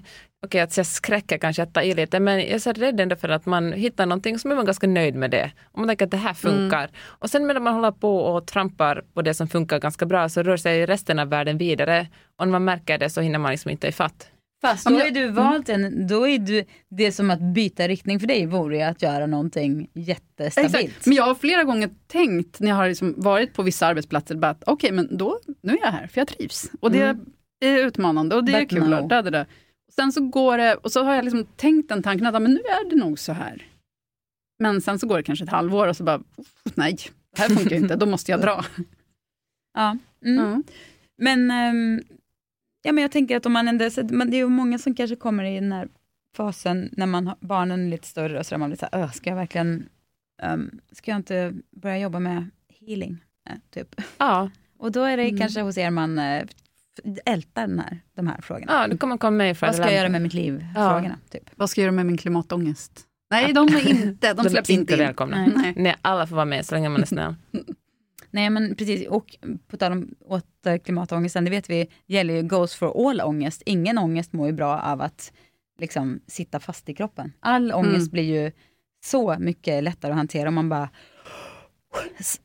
okej att jag skräcker kanske att ta i lite, men jag är så rädd ändå för att man hittar någonting som är man ganska nöjd med det. Om man tänker att det här funkar. Och sen medan man håller på och trampar på det som funkar ganska bra så rör sig resten av världen vidare. Och när man märker det så hinner man liksom inte ifatt. Fast då är jag- du valt en, då är du, det som att byta riktning för dig vore ju att göra någonting jättestabilt. Exakt. Men jag har flera gånger tänkt när jag har liksom varit på vissa arbetsplatser, bara att okej men då, nu är jag här för jag trivs. Och det, Mm. är utmanande och det är But kul. no. Och, där, där, där. Sen så går det, och så har jag liksom tänkt den tanken att men nu är det nog så här. Men sen så går det kanske ett halvår och så bara, "Uff, nej, det här funkar ju inte, då måste jag dra. Ja. Mm. Mm. Men, ehm, ja, men jag tänker att om man ändå, det är ju många som kanske kommer i den här fasen när man har, barnen är lite större och så där man blir så här, "Öh, ska jag verkligen, ehm, ska jag inte börja jobba med healing? Eh, typ. Ja, Och då är det Mm. kanske hos er man eh, ältar den här, de här frågorna. ja då man komma med Vad ska jag göra med mitt liv? Ja. Frågorna, typ. Vad ska jag göra med min klimatångest? Nej, de är inte, de De släpps är inte inte in. välkomna. Nej. Nej. Nej, alla får vara med så länge man är snäll. Nej men precis, och på tal om åter klimatångesten, det vet vi gäller ju goes for all ångest. Ingen ångest mår ju bra av att liksom sitta fast i kroppen. All ångest Mm. blir ju så mycket lättare att hantera om man bara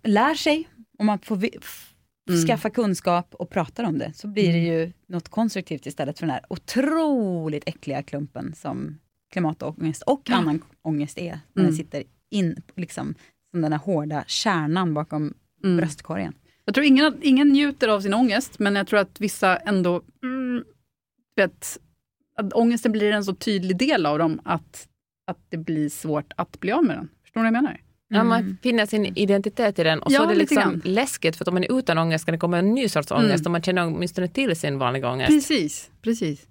lär sig, om man får Mm. skaffa kunskap och pratar om det, så blir det ju något konstruktivt istället för den här otroligt äckliga klumpen som klimatångest och Ja. annan ångest är, när Mm. den sitter in, liksom, som den här hårda kärnan bakom Mm. bröstkorgen. Jag tror ingen, ingen njuter av sin ångest, men jag tror att vissa ändå mm, vet, att ångesten blir en så tydlig del av dem att att det blir svårt att bli av med den. Förstår du vad jag menar? Ja, man finner sin identitet i den och så Ja, är det liksom läskigt för att om man är utan ångest kan det komma en ny sorts ångest Mm. och man känner åtminstone till sin vanliga ångest. Precis, precis.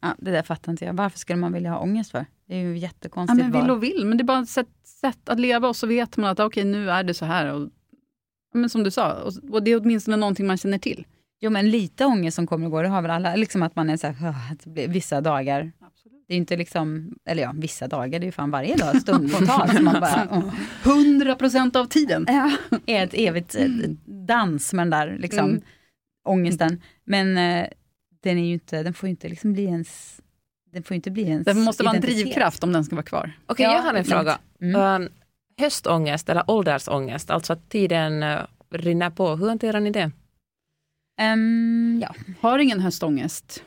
Ja, det där fattar inte jag. Varför skulle man vilja ha ångest för? Det är ju Ja, jättekonstigt men vill och vill, men det är bara ett sätt, sätt att leva och så vet man att okej, nu är det så här. Och, ja, men som du sa, och, och det är åtminstone någonting man känner till. Jo men lite ångest som kommer och går, det har väl alla. Liksom att man är så här, vissa dagar. Det är inte liksom, eller ja, vissa dagar, det är ju fan varje dag stundtals. man bara, åh. 100 procent av tiden. Ja, är ett evigt eh, dans med den där liksom, Mm. ångesten. Men eh, den, är ju inte, den får ju inte liksom bli ens den får inte bli ens Det måste vara en drivkraft om den ska vara kvar. Okej, Ja, jag har en fråga. Mm. Um, höstångest eller åldersångest, alltså att tiden uh, rinner på. Hur hanterar ni det? Ehm, ja. Har ingen höstångest.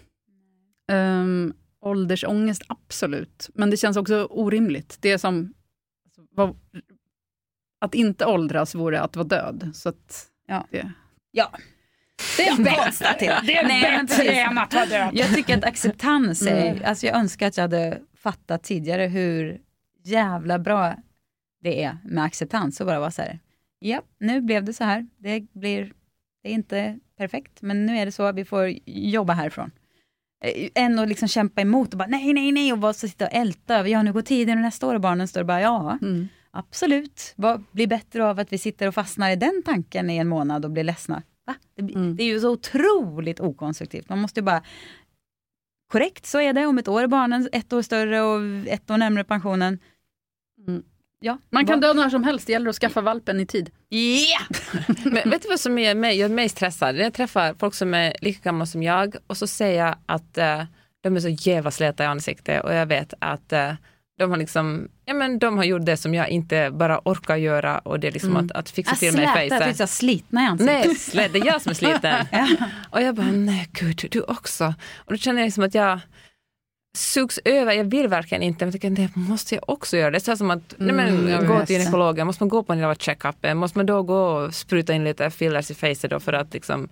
Um, åldersångest, absolut. Men det känns också orimligt. Det är som... Alltså, vad, att inte åldras vore att vara död. Så att Ja. det, ja. det är konstaterat. Det är Nej, bättre än att vara död. Jag tycker att acceptans är, Mm. alltså jag önskar att jag hade fattat tidigare hur jävla bra det är med acceptans och bara vara så här, ja, nu blev det så här, det blir, det är inte perfekt, men nu är det så, vi får jobba härifrån. Eh, Än att liksom kämpa emot och bara nej, nej, nej och bara så sitta och älta, ja nu går tiden och nästa år och barnen står och bara ja, Mm. absolut, vad blir bättre av att vi sitter och fastnar i den tanken i en månad och blir ledsna? Det, Mm. det är ju så otroligt okonstruktivt, man måste ju bara Korrekt, så är det. Om ett år är barnen ett år större och ett år närmare pensionen. Mm. Ja, Man kan vad- dö när som helst, det gäller att skaffa valpen i tid. Yeah! Men vet du vad som gör mig, gör mig stressad? När jag träffar folk som är lika gamla som jag och så säger jag att eh, de är så jävla släta i ansiktet och jag vet att eh, de har liksom, ja men de har gjort det som jag inte bara orkar göra och det är liksom Mm. att, att fixa Ah, till mig i släta, jag fejset. slitna i ansiktet. Nej, slä, det är jag som är sliten. Och jag bara, nej gud, du också. Och då känner jag liksom att jag sugs över, jag vill verkligen inte, men jag tycker, det måste jag också göra. Det är så här som att nej, men, Mm, gå till gynekologen, måste man gå på en lilla checkup, måste man då gå och spruta in lite fillers i facet då för att liksom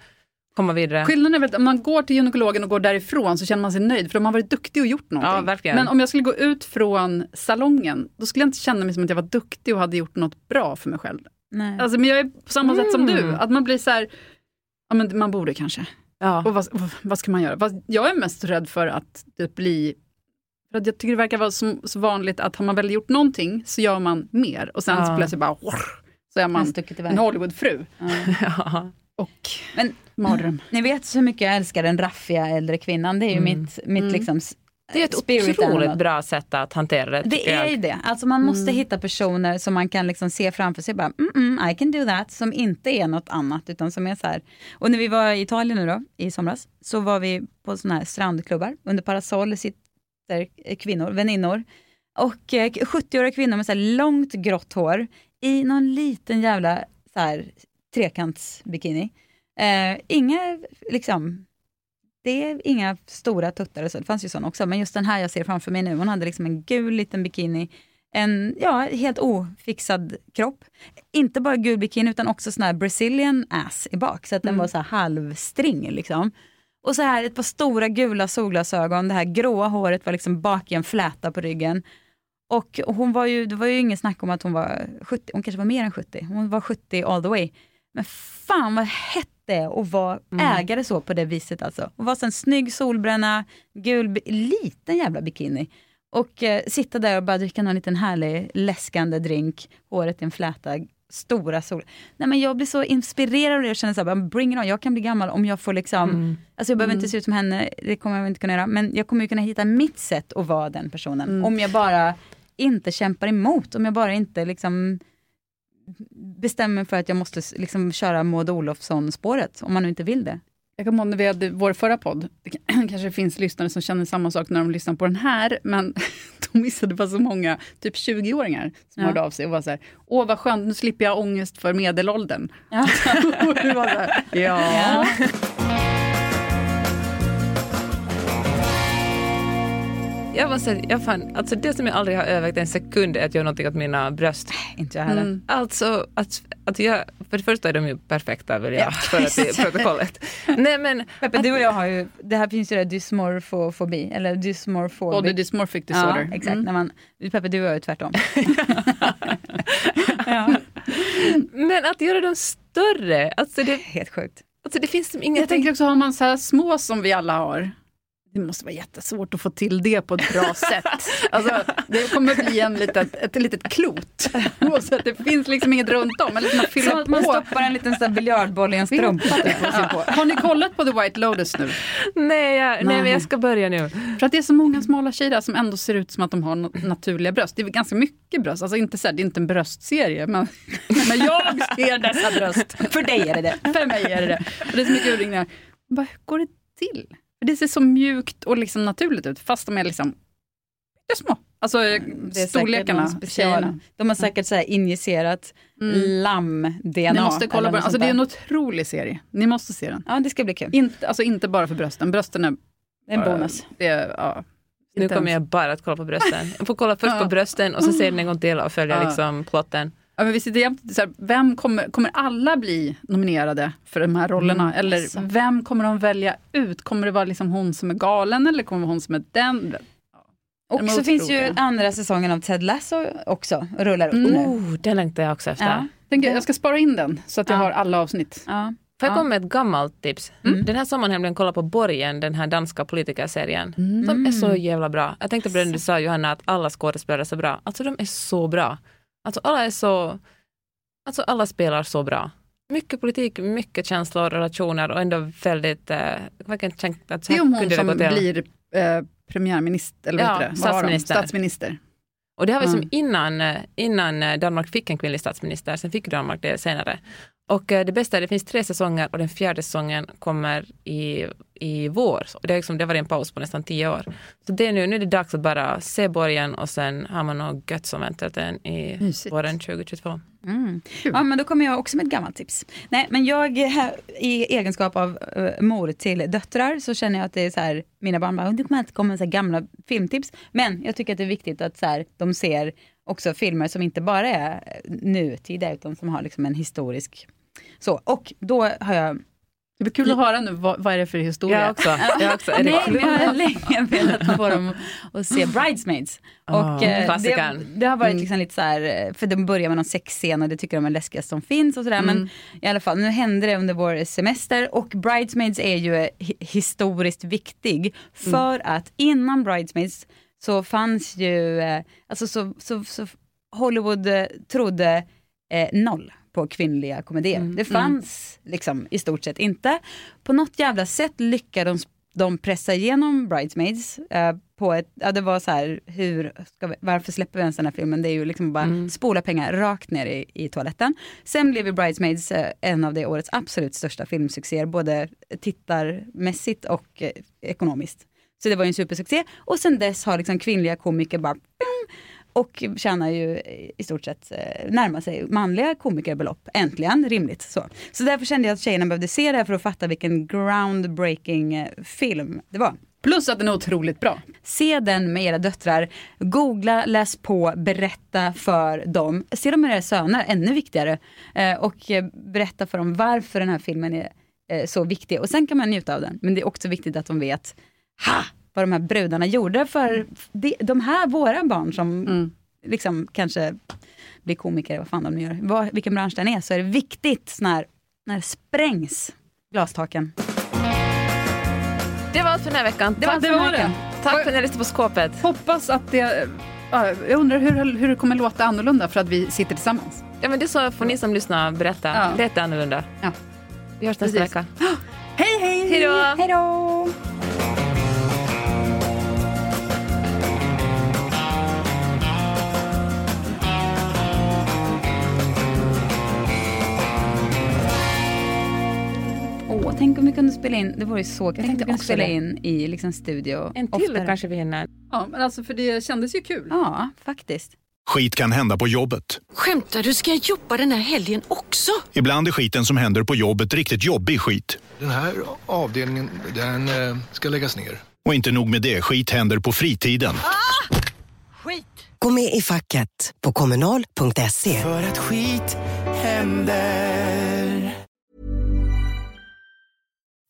komma vidare? Skillnaden är väl att om man går till gynekologen och går därifrån så känner man sig nöjd för de har varit duktig och gjort någonting. Ja, verkligen. Men om jag skulle gå ut från salongen, då skulle jag inte känna mig som att jag var duktig och hade gjort något bra för mig själv. Nej. Alltså, men jag är på samma sätt som Mm. du, att man blir så här, ja men man borde kanske. Ja. Och vad, vad- ska man göra? Jag är mest rädd för att det blir för att jag tycker det verkar vara så, så vanligt att har man väl gjort någonting så gör man mer och sen så Ja. plötsligt bara så är man en Hollywoodfru. Ja. Och Men mardröm. ni vet hur mycket jag älskar den raffiga äldre kvinnan. Det är ju Mm. mitt, mitt Mm. liksom Det är ett otroligt animal. bra sätt att hantera det. Det är jag. ju det. Alltså man måste Mm. hitta personer som man kan liksom se framför sig. Bara, mm, mm, I can do that. Som inte är något annat. Utan som är så här. Och när vi var i Italien nu då, i somras, så var vi på sådana här strandklubbar. Under parasoll sitter eh, kvinnor, väninnor. Och eh, 70-åriga kvinnor med så långt grått hår i någon liten jävla så här, trekantsbikini. Eh, inga, liksom, det är inga stora tuttar så, det fanns ju sådana också, men just den här jag ser framför mig nu, hon hade liksom en gul liten bikini, en ja, helt ofixad kropp. Inte bara gul bikini utan också sån här Brazilian ass i bak, så att den Mm. var så här halvstring liksom. Och så här ett par stora gula solglasögon, det här gråa håret var liksom bak i en fläta på ryggen. Och hon var ju, det var ju ingen snack om att hon var 70, hon kanske var mer än 70, hon var 70 all the way. Men fan vad hett det är att vara Mm. ägare så på det viset alltså. Och vara så en snygg solbränna, gul, liten jävla bikini. Och eh, sitta där och bara dricka någon liten härlig läskande drink, håret i en fläta, stora sol. Nej men jag blir så inspirerad och känner så här, bara, bring it on, jag kan bli gammal om jag får liksom, Mm. alltså jag behöver Mm. inte se ut som henne, det kommer jag inte kunna göra, men jag kommer ju kunna hitta mitt sätt att vara den personen. Mm. Om jag bara inte kämpar emot, om jag bara inte liksom bestämmer för att jag måste liksom köra Maud Olofsson-spåret, om man nu inte vill det. Jag kommer ihåg när vi hade vår förra podd, det kanske finns lyssnare som känner samma sak när de lyssnar på den här, men de missade bara så många, typ 20-åringar som Ja. hörde av sig och var så här, åh vad skönt, nu slipper jag ångest för medelåldern. Ja. och var så ja. Jag måste säga, jag fan, alltså det som jag aldrig har övervägt en sekund är att göra någonting åt mina bröst. Inte jag heller. Mm. Alltså, att, att jag, för det första är de ju perfekta vill jag Ja, för att det är protokollet. Nej men... Peppe, du och jag har ju, det här finns ju det dysmorfofobi, eller dysmorfobi. Body dysmorphic disorder. Ja, exakt. Mm. När man, Peppe, du och jag är tvärtom. Men att göra dem större, alltså det, Helt sjukt. alltså det finns som Jag ingenting... tänker också, har man så här små som vi alla har, det måste vara jättesvårt att få till det på ett bra sätt. Alltså, det kommer bli en litet, ett litet klot. Och så det finns liksom inget runt om. Eller man fyller Som att man på. stoppar en liten sån biljardboll i en strumpa. typ, och ser på. Har ni kollat på The White Lotus nu? Nej, jag, nej men jag ska börja nu. För att det är så många smala tjejer där som ändå ser ut som att de har naturliga bröst. Det är ganska mycket bröst, alltså inte så här, det är inte en bröstserie. Men, men jag ser dessa bröst. För dig är det det. För mig är det det. Och det är så mycket urringningar. Bara, hur går det till? För det ser så mjukt och liksom naturligt ut, fast de är liksom det är små. Alltså Det är säkert storlekarna, tjejerna. De har säkert så här injicerat Mm. lamm-DNA. Ni måste kolla eller på den. något Alltså, det är en otrolig serie. Ni måste se den. Ja, det ska bli kul. Inte, alltså inte bara för brösten. Brösten är... En bonus. Det är, ja, Nu kommer jag bara att kolla på brösten. Jag får kolla först på brösten och så ser den en gång till och följa Ja. liksom plotten. Ja, men vi sitter jämt, så här, vem kommer, kommer alla bli nominerade för de här rollerna? Mm, eller alltså. vem kommer de välja ut? Kommer det vara liksom hon som är galen eller kommer det vara hon som är den? Och så finns ju andra säsongen av Ted Lasso också, och rullar upp nu. Oh, den längtar jag också efter. Ja. Tänker, jag ska spara in den så att jag Ja. har alla avsnitt. Ja. Får jag Ja. komma med ett gammalt tips? Den här sommaren nämligen kolla på Borgen, den här danska politikerserien. Mm. De är så jävla bra. Jag tänkte på det du sa Johanna, att alla skådespelare är så bra. Alltså de är så bra. Alltså alla är så... Alltså alla spelar så bra. Mycket politik, mycket känslor, relationer och ändå väldigt... Eh, verkligen tänkt att så Det är om hon kunde det som gå till. blir eh, premiärminister, eller Ja, det? Statsminister. statsminister. Och det har vi som Mm. innan, eh, innan eh, Danmark fick en kvinnlig statsminister, sen fick Danmark det senare. Och eh, det bästa är det finns tre säsonger och den fjärde säsongen kommer i, i vår. Så det, är liksom, det har varit en paus på nästan tio år. Så det är nu, nu är det dags att bara se borgen och sen har man något gött som väntar den i Mysigt. våren 2022. Mm. Ja, men då kommer jag också med ett gammalt tips. Nej, men jag här, i egenskap av uh, mor till döttrar så känner jag att det är så här, mina barn bara, du kommer alltid komma med så gamla filmtips. Men jag tycker att det är viktigt att så här, de ser också filmer som inte bara är eh, nutida utan som har liksom en historisk så. Och då har jag Det blir kul att höra nu, vad, vad är det för historia? Jag också. Jag också. Är det Nej, kul? men jag har länge velat få dem att se Bridesmaids. Ah, och, eh, det, det har varit Mm. liksom lite så här, eh, för de börjar med någon sexscen och det tycker de är läskigast som finns och sådär. Mm. Men i alla fall, nu hände det under vår semester och Bridesmaids är ju eh, hi- historiskt viktig. För att innan Bridesmaids så fanns ju, eh, alltså så, så, så Hollywood eh, trodde eh, noll på kvinnliga komedier. Mm, Det fanns liksom i stort sett inte. På något jävla sätt lyckades de pressa igenom Bridesmaids. Eh, på ett, ja, det var så här, hur ska vi, varför släpper vi ens den här filmen? Det är ju liksom bara Mm. spola pengar rakt ner i, i toaletten. Sen blev ju Bridesmaids eh, en av det årets absolut största filmsuccéer, både tittarmässigt och eh, ekonomiskt. Så det var ju en supersuccé. Och sen dess har liksom kvinnliga komiker bara ping, och tjänar ju i stort sett eh, närma sig manliga komikerbelopp. Äntligen, rimligt. Så. så därför kände jag att tjejerna behövde se det här för att fatta vilken groundbreaking eh, film det var. Plus att den är otroligt bra. Se den med era döttrar, googla, läs på, berätta för dem. Se dem med era söner, ännu viktigare. Eh, och berätta för dem varför den här filmen är så viktig. Och sen kan man njuta av den. Men det är också viktigt att de vet ha, vad de här brudarna gjorde för de, de här våra barn som Mm. liksom kanske blir komiker, vad fan de nu gör. Vad, vilken bransch den är så är det viktigt när, när det sprängs glastaken. Det var allt för den här veckan. Det var Tack här här veckan. Tack för att ni lyssnade på skåpet. Hoppas att det... ja, Jag undrar hur, hur det kommer låta annorlunda för att vi sitter tillsammans. Ja, men det så får ni som lyssnar berätta. Ja. Lite annorlunda. Ja. Vi hörs nästa Precis. vecka. Hej hej! Hej då! Tänk om vi kunde spela in, det vore ju så kul. Tänk om vi tänkte kunde också spela det. in i liksom studio En till oftare. kanske vi hinner. Ja, men alltså för det kändes ju kul. Ja, faktiskt. Skit kan hända på jobbet. Skämtar du? Ska jag jobba den här helgen också? Ibland är skiten som händer på jobbet riktigt jobbig skit. Den här avdelningen, den eh, ska läggas ner. Och inte nog med det, skit händer på fritiden. Gå med i facket på kommunal.se. För att skit händer.